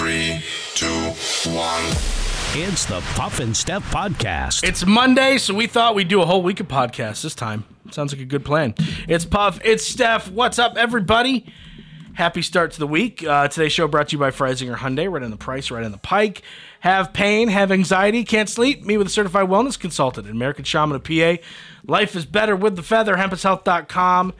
Three, two, one. It's the Puff and Steph Podcast. It's Monday, so we thought we'd do a whole week of podcasts this time. Sounds like a good plan. It's Puff, it's Steph. What's up, everybody? Happy start to the week. Uh, today's show brought to you by Freysinger Hyundai, right on the price, right on the pike. Have pain, have anxiety, can't sleep? Me with a certified wellness consultant, an American Shaman of PA. Life is better with the feather, hempushealth.com.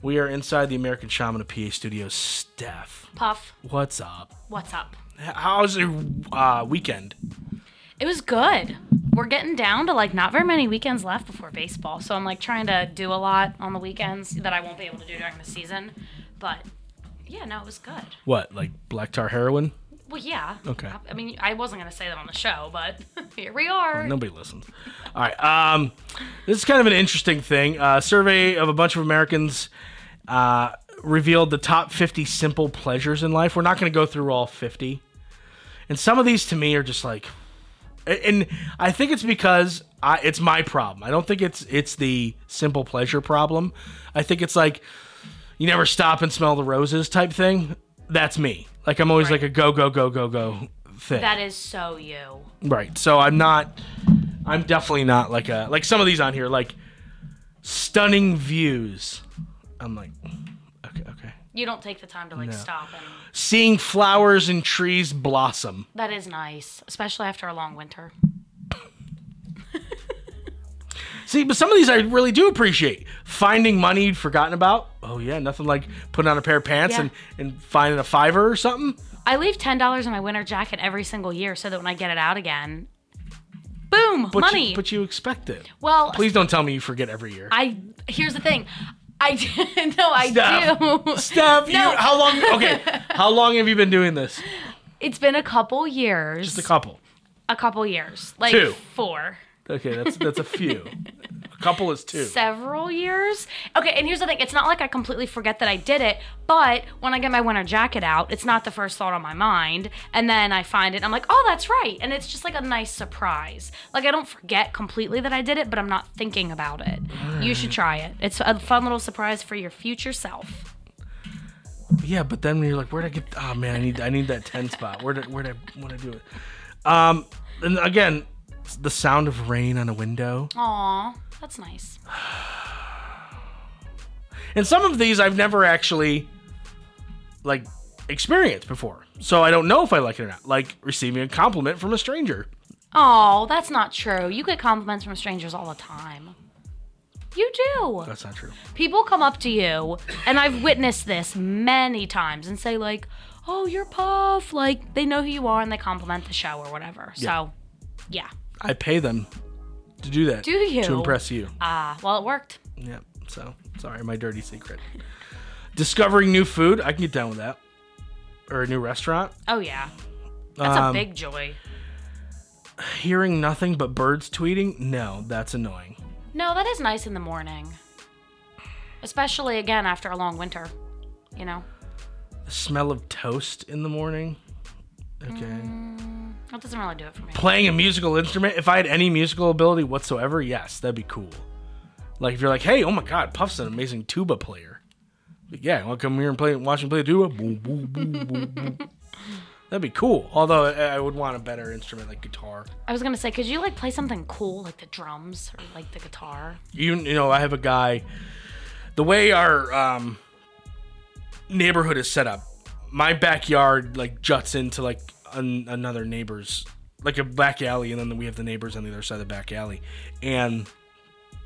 We are inside the American Shaman of PA studios. Steph, Puff, what's up? what's up? How's your uh, weekend? It was good. We're getting down to like not very many weekends left before baseball, so I'm like trying to do a lot on the weekends that I won't be able to do during the season. But yeah, no, it was good. What, like black tar heroin? Well, yeah. Okay. I mean, I wasn't gonna say that on the show, but here we are. Nobody listens. All right. Um, this is kind of an interesting thing. A survey of a bunch of Americans uh, revealed the top 50 simple pleasures in life. We're not going to go through all 50. And some of these to me are just like, and I think it's because I, it's my problem. I don't think it's it's the simple pleasure problem. I think it's like you never stop and smell the roses type thing. That's me. Like I'm always Right. like a go go go go go thing. That is so you. Right. So I'm not. I'm definitely not like a like some of these on here like stunning views. I'm like, okay, okay. You don't take the time to like stop and. Seeing flowers and trees blossom. That is nice, especially after a long winter. See, but some of these I really do appreciate. Finding money you'd forgotten about. Oh yeah, nothing like putting on a pair of pants Yeah. and and finding a fiver or something. I leave ten dollars in my winter jacket every single year, so that when I get it out again, boom, But money. You, but you expect it. well, Please don't tell me you forget every year. I here's the thing. I no, I Steph. do. Steph, you, No. how long? Okay, how long have you been doing this? It's been a couple years. Just a couple. a couple years, like Two. four, Okay, that's that's a few. a couple is two. several years. Okay, and here's the thing: it's not like I completely forget that I did it, but when I get my winter jacket out, it's not the first thought on my mind, and then I find it, I'm like, oh, that's right, and it's just like a nice surprise. Like I don't forget completely that I did it, but I'm not thinking about it. You should try it. It's a fun little surprise for your future self. Yeah, but then you're like, where'd I get? Oh man, I need I need that ten spot. Where did where did I want to do it? Um, and again, the sound of rain on a window. Aw, that's nice. And some of these I've never actually like experienced before, so I don't know if I like it or not. Like receiving a compliment from a stranger. Oh, that's not true. You get compliments from strangers all the time. You do. That's not true. People come up to you, and I've witnessed this many times, and say like, "Oh, you're Puff." Like they know who you are, and they compliment the show or whatever. So, yeah. I pay them to do that. Do you? To impress you. Ah, well, it worked. Yeah. So sorry, my dirty secret. Discovering new food, I can get down with that. Or a new restaurant. Oh yeah, that's Um, a big joy. Hearing nothing but birds tweeting, no, that's annoying. No, that is nice in the morning, especially again after a long winter. You know, The smell of toast in the morning. Okay. That doesn't really do it for me. Playing a musical instrument. If I had any musical ability whatsoever, yes, that'd be cool. Like if you're like, hey, oh my god, Puff's an amazing tuba player. Like, yeah, want to come here and play, watch him play the tuba? Boom, boom, boom, boom, boom. That'd be cool. Although I I would want a better instrument like guitar. I was gonna say, could you like play something cool like the drums or like the guitar? you you know i have a guy the way our um neighborhood is set up my backyard like juts into like an, another neighbor's like a back alley and then we have the neighbors on the other side of the back alley and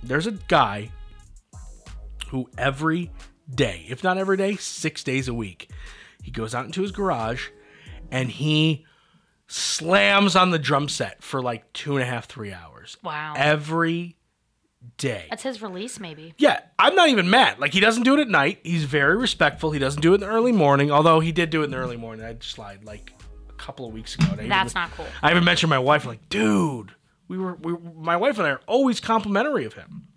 there's a guy who every day if not every day six days a week he goes out into his garage and he slams on the drum set for like two and a half three hours Wow. every day That's his release, maybe. yeah, I'm not even mad. Like he doesn't do it at night. He's very respectful. He doesn't do it in the early morning. Although he did do it in the early morning. I just lied like couple of weeks ago. And I That's even- not cool. I even mentioned my wife. Like, dude, we were, we, my wife and I are always complimentary of him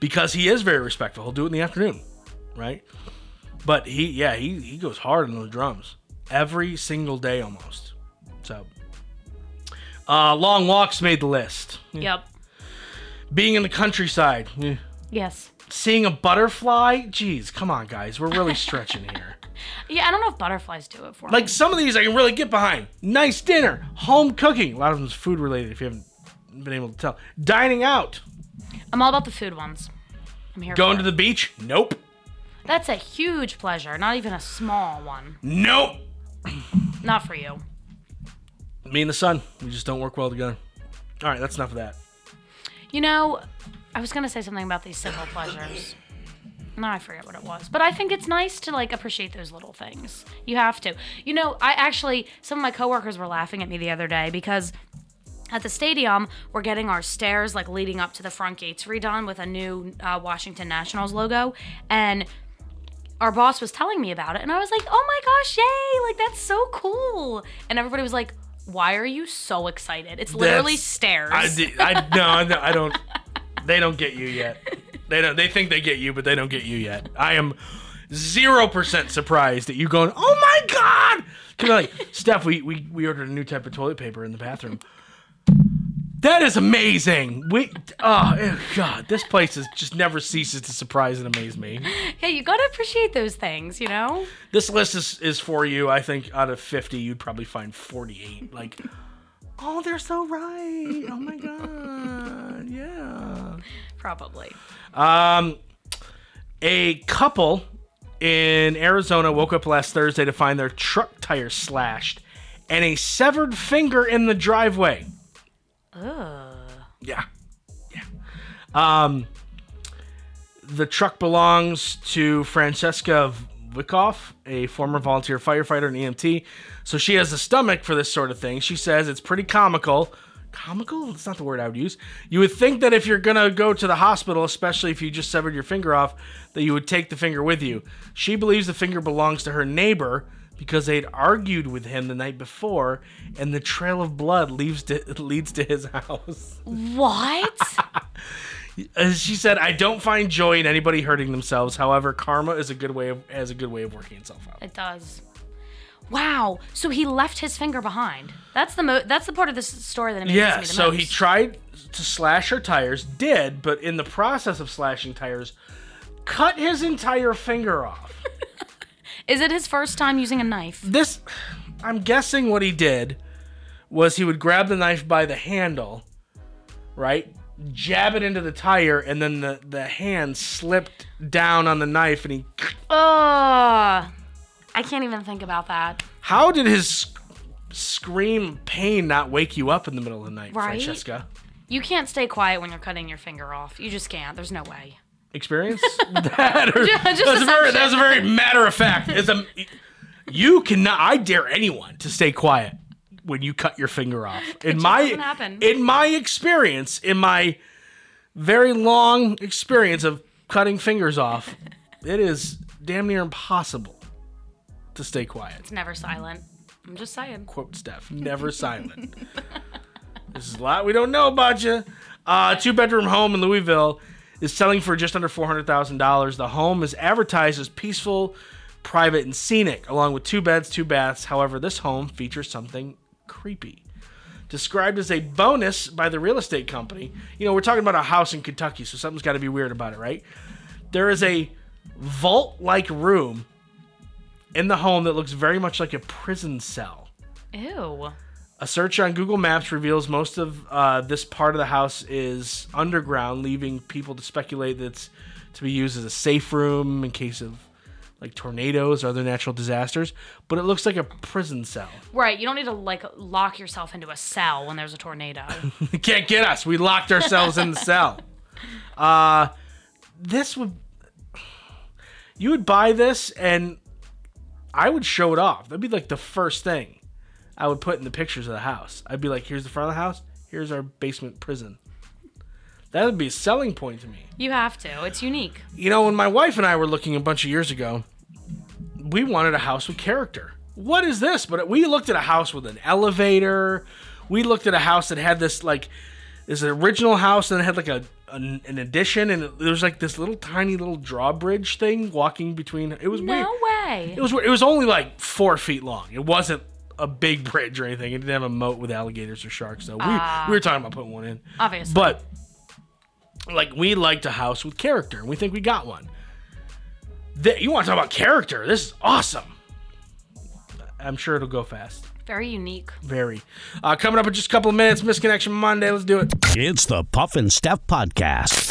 because he is very respectful. He'll do it in the afternoon, right? But he, yeah, he he goes hard on the drums every single day almost. So, uh, long walks made the list. Yep. Being in the countryside. Yes. Seeing a butterfly? Jeez, come on, guys. We're really stretching here. Yeah, I don't know if butterflies do it for me. Like some of these I can really get behind. Nice dinner, home cooking. A lot of them's food related if you haven't been able to tell. Dining out. I'm all about the food ones. I'm here. Going for to it. the beach? Nope. That's a huge pleasure. Not even a small one. Nope. Not for you. Me and the sun, we just don't work well together. All right, that's enough of that. You know, I was gonna say something about these simple pleasures. Now I forget what it was, but I think it's nice to like appreciate those little things. You have to. You know, I actually some of my coworkers were laughing at me the other day because at the stadium we're getting our stairs like leading up to the front gates redone with a new uh, Washington Nationals logo, and our boss was telling me about it, and I was like, "Oh my gosh, yay! Like that's so cool!" And everybody was like, "Why are you so excited? It's literally That's- stairs." I, di- I no, I don't- I don't. They don't get you yet. They don't. They think they get you, but they don't get you yet. I am zero percent surprised at you going. Oh my god! Because like Steph, we, we we ordered a new type of toilet paper in the bathroom. That is amazing. We oh eh, god, this place is just never ceases to surprise and amaze me. Yeah, you gotta appreciate those things, you know? This list is, is for you. I think out of 50, you'd probably find 48. Like, oh, they're so right. Oh my God. Yeah. Probably. Um, a couple in Arizona woke up last Thursday to find their truck tire slashed and a severed finger in the driveway. Ugh. Yeah. Yeah. Um, the truck belongs to Francesca Wickoff, a former volunteer firefighter and EMT. So she has a stomach for this sort of thing. She says it's pretty comical. Comical? That's not the word I would use. You would think that if you're going to go to the hospital, especially if you just severed your finger off, that you would take the finger with you. She believes the finger belongs to her neighbor because they'd argued with him the night before, and the trail of blood leads to, leads to his house. What? As uh, she said, "I don't find joy in anybody hurting themselves. However, karma is a good way of has a good way of working itself out." it does. Wow. So he left his finger behind. That's the mo- that's the part of this story that amazes Yeah, me the so most. he tried to slash her tires, did, but in the process of slashing tires, cut his entire finger off. Is it his first time using a knife? this, I'm guessing what he did was he would grab the knife by the handle, right? Jab it into the tire, and then the, the hand slipped down on the knife, and he. Ugh. I can't even think about that. How did his sc- scream pain not wake you up in the middle of the night, Right? Francesca? You can't stay quiet when you're cutting your finger off. You just can't. There's no way. experience? that or, just that's a very assumption. that's a very matter of fact. It's a you cannot. I dare anyone to stay quiet when you cut your finger off. In just my doesn't happen. in my experience, in my very long experience of cutting fingers off, it is damn near impossible to stay quiet. It's never silent. I'm just saying. quote Steph, never silent. this is a lot we don't know about you. Uh, two bedroom home in Louisville is selling for just under four hundred thousand dollars. The home is advertised as peaceful, private, and scenic, along with two beds, two baths. However, this home features something creepy. Described as a bonus by the real estate company. You know, we're talking about a house in Kentucky, so something's got to be weird about it, right? There is a vault like room in the home that looks very much like a prison cell. Ew. A search on Google Maps reveals most of uh, this part of the house is underground, leaving people to speculate that it's to be used as a safe room in case of like tornadoes or other natural disasters. But it looks like a prison cell. Right. You don't need to like lock yourself into a cell when there's a tornado. Can't get us. We locked ourselves in the cell. Uh, this would you would buy this and I would show it off. That'd be like the first thing I would put in the pictures of the house. I'd be like, here's the front of the house. Here's our basement prison. That would be a selling point to me. you have to. It's unique. You know, when my wife and I were looking a bunch of years ago, we wanted a house with character. What is this? But we looked at a house with an elevator. We looked at a house that had this like this original house and it had like a an, an addition and it, there was like this little tiny little drawbridge thing walking between. It was weird. No way. It was. It was only like four feet long. It wasn't a big bridge or anything. It didn't have a moat with alligators or sharks. So we we were talking about putting one in. Obviously. But like we liked a house with character, and we think we got one. Th- you want to talk about character? This is awesome. I'm sure it'll go fast. Very unique. Very. Uh, coming up in just a couple of minutes, Missed Connection Monday. Let's do it. It's the Puff and Steph Podcast.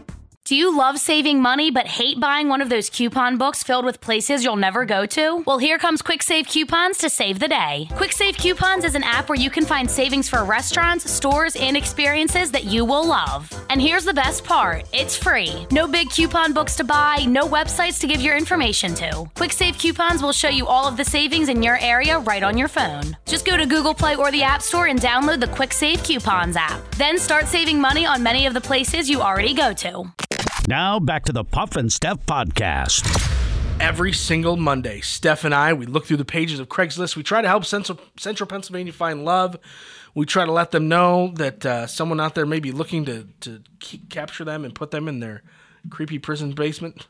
Do you love saving money but hate buying one of those coupon books filled with places you'll never go to? Well, here comes Quick Save Coupons to save the day. Quick Save Coupons is an app where you can find savings for restaurants, stores, and experiences that you will love. And here's the best part it's free. No big coupon books to buy, no websites to give your information to. Quick Save Coupons will show you all of the savings in your area right on your phone. Just go to Google Play or the App Store and download the Quick Save Coupons app. Then start saving money on many of the places you already go to. Now back to the Puff and Steph Podcast. Every single Monday, Steph and I, we look through the pages of Craigslist. We try to help Central, Central Pennsylvania find love. We try to let them know that uh, someone out there may be looking to, to keep, capture them and put them in their creepy prison basement,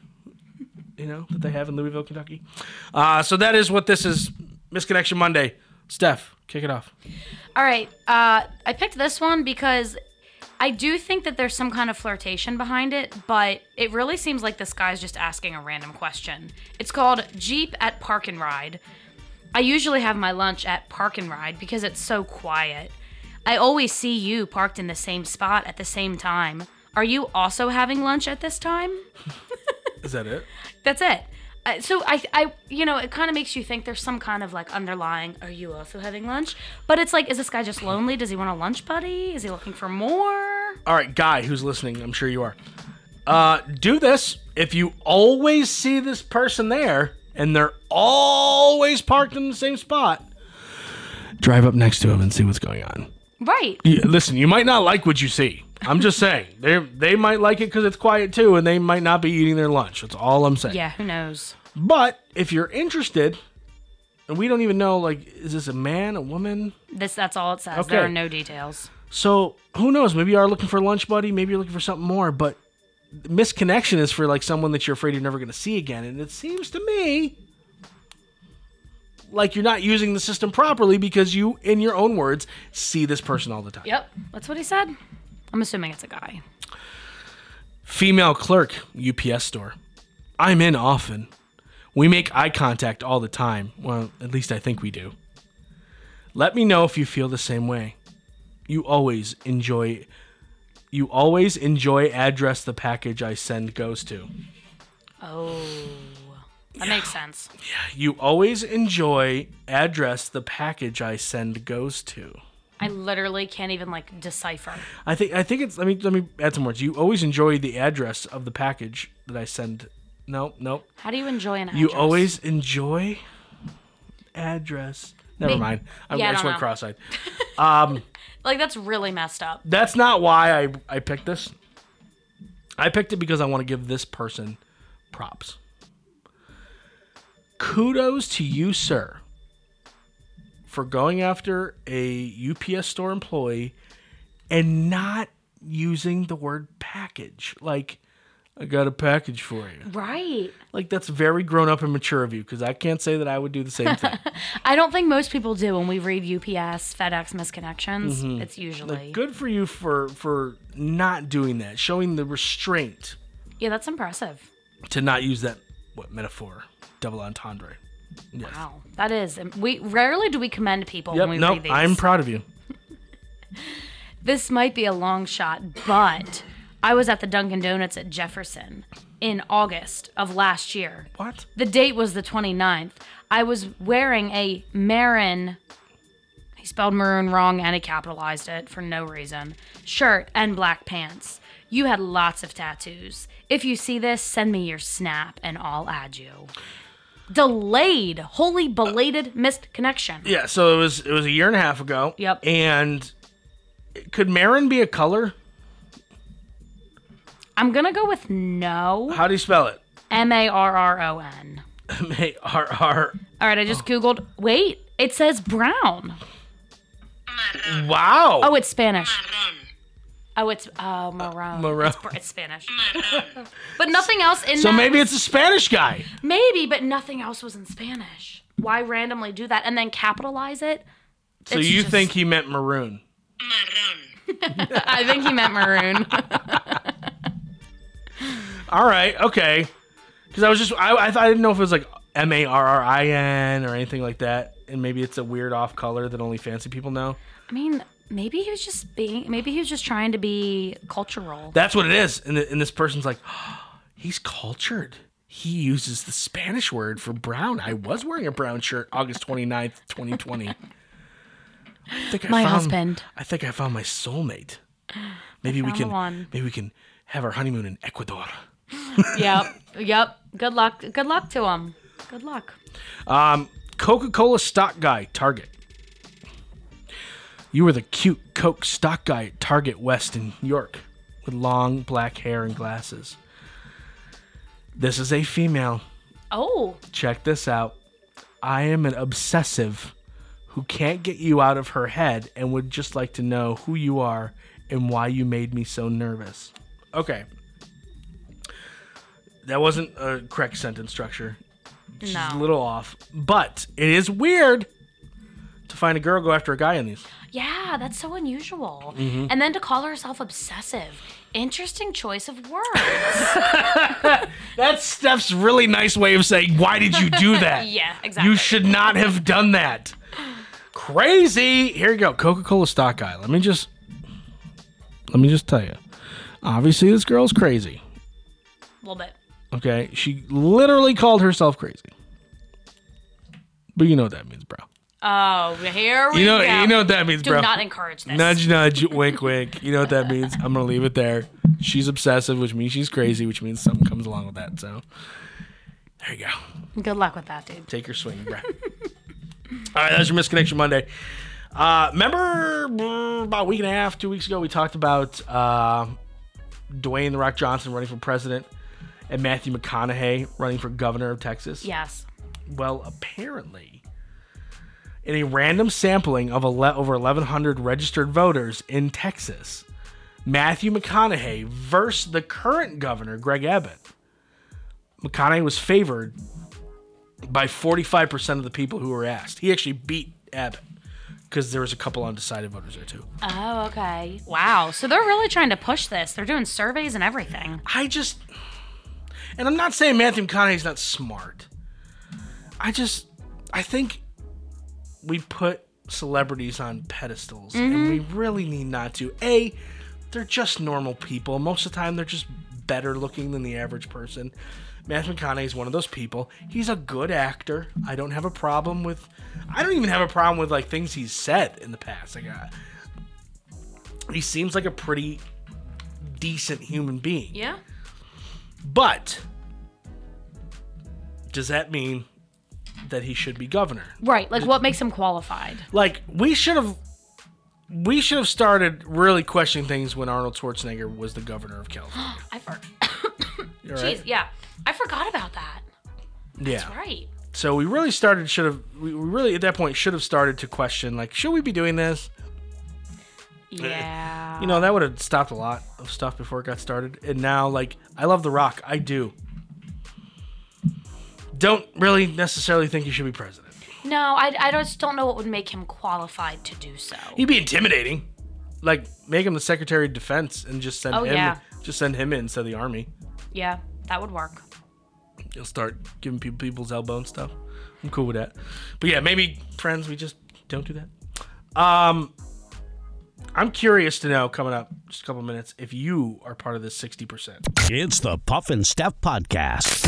you know, that they have in Louisville, Kentucky. Uh, so that is what this is Missed Connection Monday. Steph, kick it off. All right. Uh, I picked this one because I do think that there's some kind of flirtation behind it, but it really seems like this guy's just asking a random question. It's called Jeep at Park and Ride. I usually have my lunch at Park and Ride because it's so quiet. I always see you parked in the same spot at the same time. Are you also having lunch at this time? Is that it? That's it. Uh, so I, I, you know, it kind of makes you think there's some kind of like underlying. Are you also having lunch? But it's like, is this guy just lonely? Does he want a lunch buddy? Is he looking for more? All right, guy who's listening, I'm sure you are. Uh, do this if you always see this person there and they're always parked in the same spot. Drive up next to him and see what's going on. Right. You, listen, you might not like what you see. I'm just saying they they might like it because it's quiet too, and they might not be eating their lunch. That's all I'm saying. Yeah. Who knows? But if you're interested, and we don't even know, like, is this a man, a woman? This. That's all it says. Okay. There are no details. So who knows? Maybe you are looking for a lunch buddy. Maybe you're looking for something more. But misconnection is for like someone that you're afraid you're never going to see again. And it seems to me like you're not using the system properly because you, in your own words, see this person all the time. Yep. That's what he said. I'm assuming it's a guy. Female clerk, UPS store. I'm in often. We make eye contact all the time. Well, at least I think we do. Let me know if you feel the same way. You always enjoy you always enjoy address the package I send goes to. Oh. That makes sense. Yeah, you always enjoy address the package I send goes to. I literally can't even like decipher. I think I think it's let me let me add some words. You always enjoy the address of the package that I send. No, no. How do you enjoy an address? You always enjoy address. Never Wait, mind. I, yeah, I just went know. cross-eyed. Um, like that's really messed up. That's not why I I picked this. I picked it because I want to give this person props. Kudos to you, sir, for going after a UPS store employee and not using the word package. Like I got a package for you. Right. Like that's very grown up and mature of you because I can't say that I would do the same thing. I don't think most people do when we read UPS, FedEx misconnections. It's usually. Mm-hmm. like good for you for for not doing that, showing the restraint Yeah, that's impressive. to not use that what metaphor, double entendre. Yes. Wow. That is. Um, we rarely do we commend people Yep. when we No, read these. I'm proud of you. this might be a long shot, but I was at the Dunkin' Donuts at Jefferson in August of last year. What? The date was the 29th. I was wearing a Marin, he spelled maroon wrong and he capitalized it for no reason, shirt and black pants. You had lots of tattoos. If you see this, send me your snap and I'll add you. Delayed, wholly uh, belated missed connection. Yeah. So it was it was a year and a half ago. Yep. And could Marin be a color? I'm gonna go with no. How do you spell it? M A R R O N. M A R R. All right, I just Googled. Wait, it says brown. Wow. Oh, it's Spanish. Oh, it's uh, maroon. maroon. It's, it's Spanish. but nothing else in so that. maybe it's a Spanish guy. Maybe, but nothing else was in Spanish. Why randomly do that and then capitalize it? So It's you just- think he meant maroon? Maroon. I think he meant maroon. All right, okay. Because I was just I I, thought, I didn't know if it was like M A R R I N or anything like that, and maybe it's a weird off color that only fancy people know. I mean, maybe he was just being. Maybe he was just trying to be cultural. That's what it is. And, and this person's like, he's cultured. He uses the Spanish word for brown. I was wearing a brown shirt August 29th, 2020. I think I My found, husband. I think I found my soulmate. Maybe we found the can one. maybe we can have our honeymoon in Ecuador. yep. Yep. Good luck. Good luck to him. Good luck. Um, Coca-Cola stock guy, Target. You were the cute Coke stock guy at Target West in York with long black hair and glasses. This is a female. Oh, Check this out. I am an obsessive who can't get you out of her head and would just like to know who you are and why you made me so nervous. Okay. That wasn't a correct sentence structure. She's a little off. But it is weird to find a girl go after a guy in these. yeah. That's so unusual. Mm-hmm. And then to call herself obsessive. Interesting choice of words. That's Steph's really nice way of saying, why did you do that? yeah. Exactly. You should not have done that. Crazy. Here you go. Coca-Cola stock guy. Let me just let me just tell you. Obviously this girl's crazy. A little bit. Okay? She literally called herself crazy. But you know what that means, bro. Oh, here we You know go. you know what that means, Do bro. not encourage this. Nudge nudge, wink wink. You know what that means? I'm gonna leave it there. She's obsessive, which means she's crazy, which means something comes along with that. So there you go. Good luck with that, dude. Take your swing, bro. All right, that's your missed connection Monday. Uh, remember about a week and a half, two weeks ago, we talked about uh, Dwayne the Rock Johnson running for president and Matthew McConaughey running for governor of Texas. Yes. Well, apparently, in a random sampling of ele- over 1,100 registered voters in Texas, Matthew McConaughey versus the current governor, Greg Abbott. McConaughey was favored by 45% of the people who were asked. He actually beat Abbott because there was a couple undecided voters there too. Oh, okay. Wow. So they're really trying to push this. They're doing surveys and everything. I just, and I'm not saying Matthew McConaughey's not smart. I just, I think we put celebrities on pedestals, and we really need not to. A, they're just normal people. Most of the time, they're just better looking than the average person. Matthew McConaughey is one of those people. He's a good actor. I don't have a problem with. I don't even have a problem with like things he's said in the past. Like, uh, he seems like a pretty decent human being. Yeah. But does that mean that he should be governor? Right. Like, what makes him qualified? Like we should have we should have started really questioning things when Arnold Schwarzenegger was the governor of California. I for- You're Jeez, right. yeah. I forgot about that. Yeah. That's right. So we really started should have we we really at that point should have started to question like should we be doing this? Yeah. Eh, you know, that would have stopped a lot of stuff before it got started. And now, like, I love The Rock. I do. Don't really necessarily think he should be president. No, I, I just don't know what would make him qualified to do so. He'd be intimidating. Like, make him the Secretary of Defense and just send Oh, him yeah. just send him in instead of the army. Yeah, that would work. He'll start giving people people's elbow and stuff. I'm cool with that. But yeah, maybe friends, we just don't do that. Um I'm curious to know coming up just a couple minutes if you are part of this 60%. It's the Puff and Steph Podcast.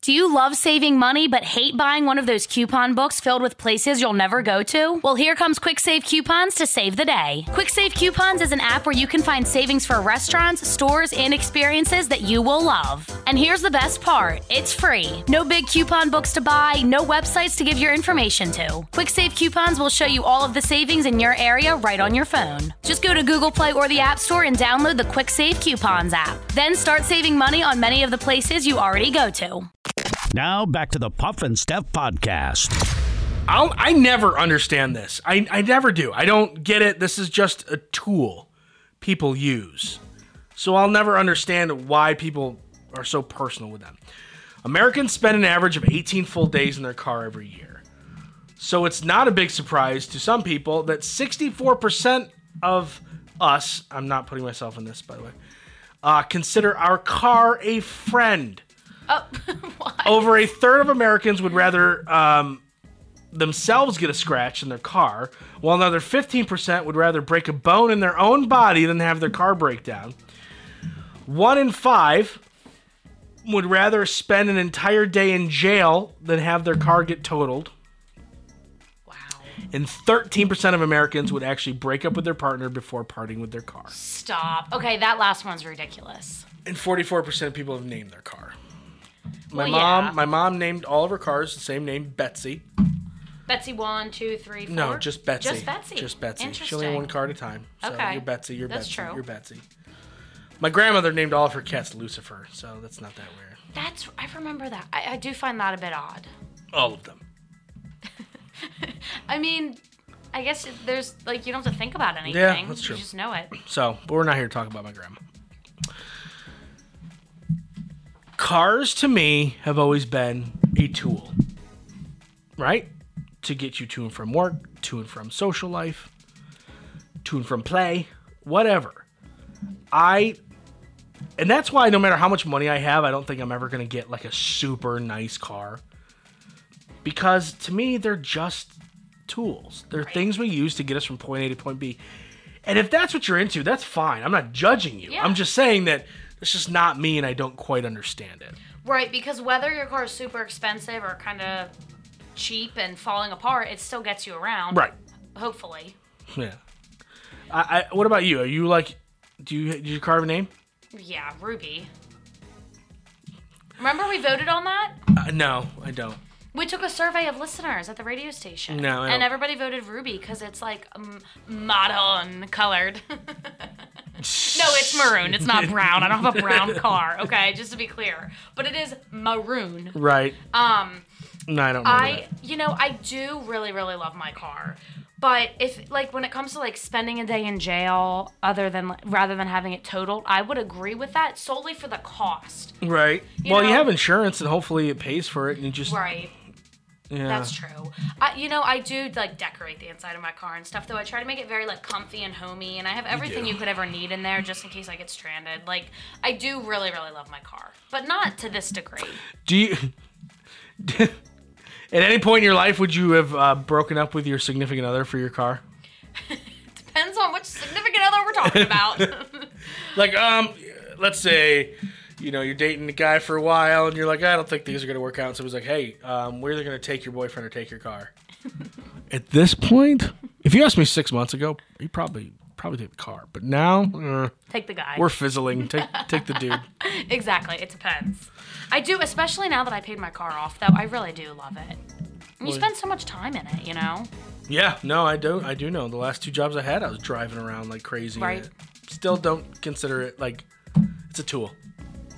Do you love saving money but hate buying one of those coupon books filled with places you'll never go to? Well, here comes Quick Save Coupons to save the day. Quick Save Coupons is an app where you can find savings for restaurants, stores, and experiences that you will love. And here's the best part it's free. No big coupon books to buy, no websites to give your information to. Quick Save Coupons will show you all of the savings in your area right on your phone. Just go to Google Play or the App Store and download the Quick Save Coupons app. Then start saving money on many of the places you already go to. Now back to the Puff and Steph Podcast. I'll, I never understand this. I, I never do. I don't get it. This is just a tool people use. So I'll never understand why people are so personal with them. Americans spend an average of 18 full days in their car every year. So it's not a big surprise to some people that 64% of us, I'm not putting myself in this by the way, uh, consider our car a friend. Oh, why? Over a third of Americans would rather um, themselves get a scratch in their car, while another 15% would rather break a bone in their own body than have their car break down. One in five would rather spend an entire day in jail than have their car get totaled. Wow. And 13% of Americans would actually break up with their partner before parting with their car. Stop. Okay, that last one's ridiculous. And 44% of people have named their car. My Well, mom, yeah. my mom named all of her cars the same name, Betsy. Betsy one, two, three, four. No, just Betsy. Just Betsy. Just Betsy. Interesting. She only had one car at a time. So Okay. you're Betsy. You're That's Betsy. true. You're Betsy. My grandmother named all of her cats Lucifer, so that's not that weird. That's. I remember that. I, I do find that a bit odd. All of them. I mean, I guess there's like you don't have to think about anything. Yeah, that's true. You just know it. So, but we're not here to talk about my grandma. Cars to me have always been a tool, right? To get you to and from work, to and from social life, to and from play, whatever. I, and that's why no matter how much money I have, I don't think I'm ever going to get like a super nice car. Because to me, they're just tools. They're things we use to get us from point A to point B. And if that's what you're into, that's fine. I'm not judging you. Yeah. I'm just saying that it's just not me and I don't quite understand it. Right, because whether your car is super expensive or kind of cheap and falling apart, it still gets you around. Right. Hopefully. Yeah. I, I what about you? Are you like do you did you carve a name? Yeah, Ruby. Remember we voted on that? Uh, no, I don't. We took a survey of listeners at the radio station. No, I and everybody voted Ruby because it's like um, modern colored. no, it's maroon. It's not brown. I don't have a brown car. Okay, just to be clear, but it is maroon. Right. Um, No, I don't I, that. you know, I do really, really love my car. But if, like, when it comes to like spending a day in jail, other than rather than having it totaled, I would agree with that solely for the cost. Right. You well, you have insurance, and hopefully it pays for it, and you just Right. Yeah. That's true. I, you know, I do like decorate the inside of my car and stuff. Though I try to make it very like comfy and homey, and I have everything you, do. could ever need in there just in case I get stranded. Like I do really, really love my car, but not to this degree. Do you? At any point in your life, would you have uh, broken up with your significant other for your car? Depends on which significant other we're talking about. Like, um, let's say, you know, you're dating a guy for a while, and you're like, I don't think these are gonna work out. So someone's like, Hey, um, we're either gonna take your boyfriend or take your car. At this point, if you asked me six months ago, you probably probably take the car. But now, uh, Take the guy. we're fizzling. Take take the dude. exactly. It depends. I do, especially now that I paid my car off. Though I really do love it. And you spend so much time in it, you know. Yeah, no, I do. I do know. The last two jobs I had, I was driving around like crazy. Right. Still don't consider it like it's a tool.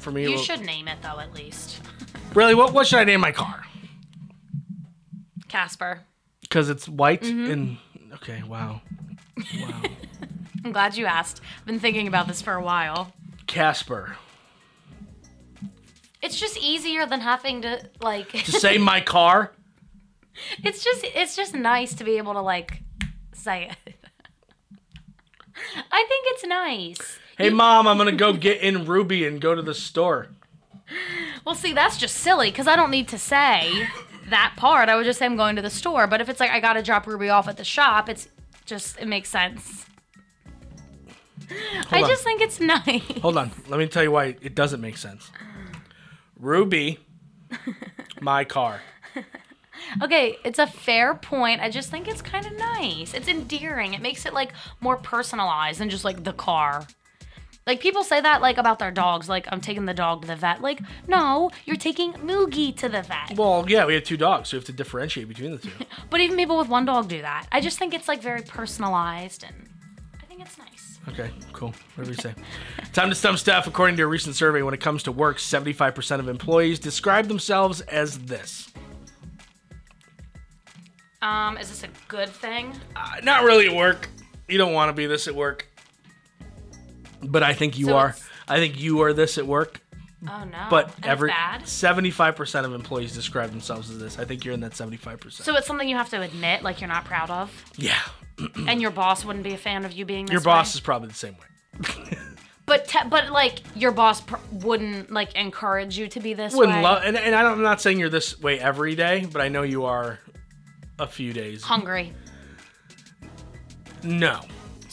For me, You well, should name it though, at least. really. What what should I name my car? Casper. Because it's white Mm-hmm. and okay. Wow, wow. I'm glad you asked. I've been thinking about this for a while. Casper. It's just easier than having to like. To say my car. it's just it's just nice to be able to like say it. I think it's nice. Hey, mom, I'm gonna go get in Ruby and go to the store. Well, see, that's just silly because I don't need to say that part. I would just say I'm going to the store. But if it's like I gotta drop Ruby off at the shop, it's just it makes sense. I on. just think it's nice. Hold on. Let me tell you why it doesn't make sense. Ruby, my car. Okay, it's a fair point. I just think it's kind of nice. It's endearing. It makes it like more personalized than just like the car. Like people say that like about their dogs, like I'm taking the dog to the vet. Like, no, you're taking Moogie to the vet. Well, yeah, we have two dogs, so we have to differentiate between the two. But even people with one dog do that. I just think it's like very personalized and I think it's nice. Okay, cool. Whatever you say. Time to stump Steph. According to a recent survey, when it comes to work, 75% of employees describe themselves as this. Um, is this a good thing? Uh, not really at work. You don't want to be this at work. But I think you So are. I think you are this at work. Oh no. But And every 75% of employees describe themselves as this. I think you're in that 75%. So it's something you have to admit, like you're not proud of, yeah. and your boss wouldn't be a fan of you being this Your boss way? is probably the same way. But te- but like your boss pr- wouldn't like encourage you to be this Wouldn't way. love, and, and I don't, I'm not saying you're this way every day, but I know you are a few days. Hungry, No.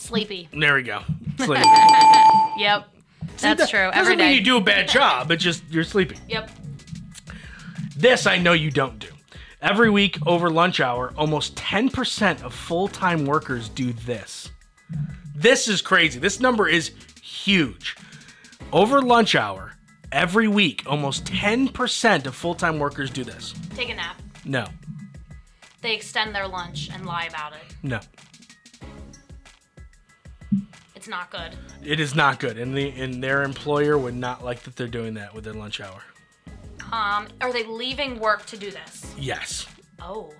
Sleepy. There we go. Sleep. Yep, that's true. Doesn't Every mean you do a bad job. but just you're sleeping. Yep. This I know you don't do. Every week over lunch hour, almost 10% of full-time workers do this. This is crazy. This number is huge. Over lunch hour, every week, almost 10% of full-time workers do this. Take a nap. No. They extend their lunch and lie about it. No. It's not good. It is not good. And the and their employer would not like that they're doing that with their lunch hour. Um, are they leaving work to do this? Yes. Oh.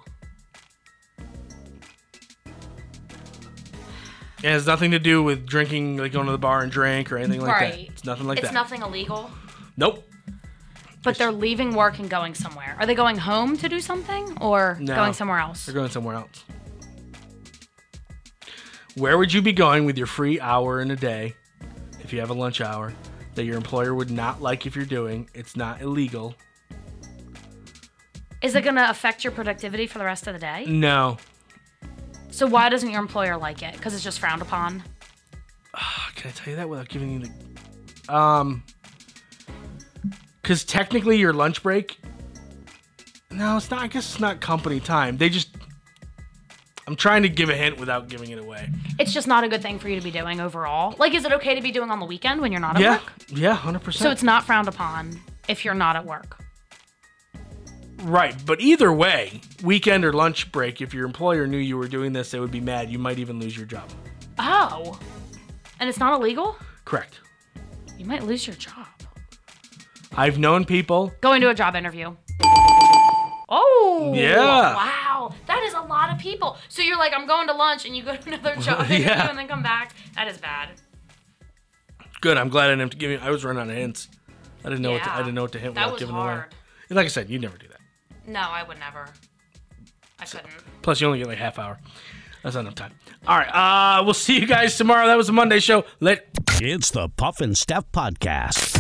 It has nothing to do with drinking, like going to the bar and drink or anything like Right. that. It's nothing like It's that. It's nothing illegal. Nope. But they're leaving work and going somewhere. Are they going home to do something or No. going somewhere else? They're going somewhere else. Where would you be going with your free hour in a day if you have a lunch hour that your employer would not like if you're doing? It's not illegal. Is it going to affect your productivity for the rest of the day? No. So why doesn't your employer like it? Because it's just frowned upon. Can I tell you that without giving you the um because technically your lunch break no it's not i guess it's not company time they just i'm trying to give a hint without giving it away It's just not a good thing for you to be doing overall. Like, is it okay to be doing on the weekend when you're not at yeah work? yeah 100% So it's not frowned upon if you're not at work. Right, but either way, weekend or lunch break, if your employer knew you were doing this, they would be mad. You might even lose your job. Oh. And it's not illegal? Correct. You might lose your job. I've known people. Going to a job interview. Oh. Yeah. Wow. That is a lot of people. So you're like, I'm going to lunch and you go to another job interview Yeah. and then come back. That is bad. Good. I'm glad I didn't have to give you. I was running out of hints. I didn't know what to, I didn't know what to hint That without was giving it away. hard. And like I said, you never do that. No, I would never. I couldn't. Plus, you only get like half hour. That's not enough time. All right. Uh, we'll see you guys tomorrow. That was the Monday show. Let It's the Puff and Steph Podcast.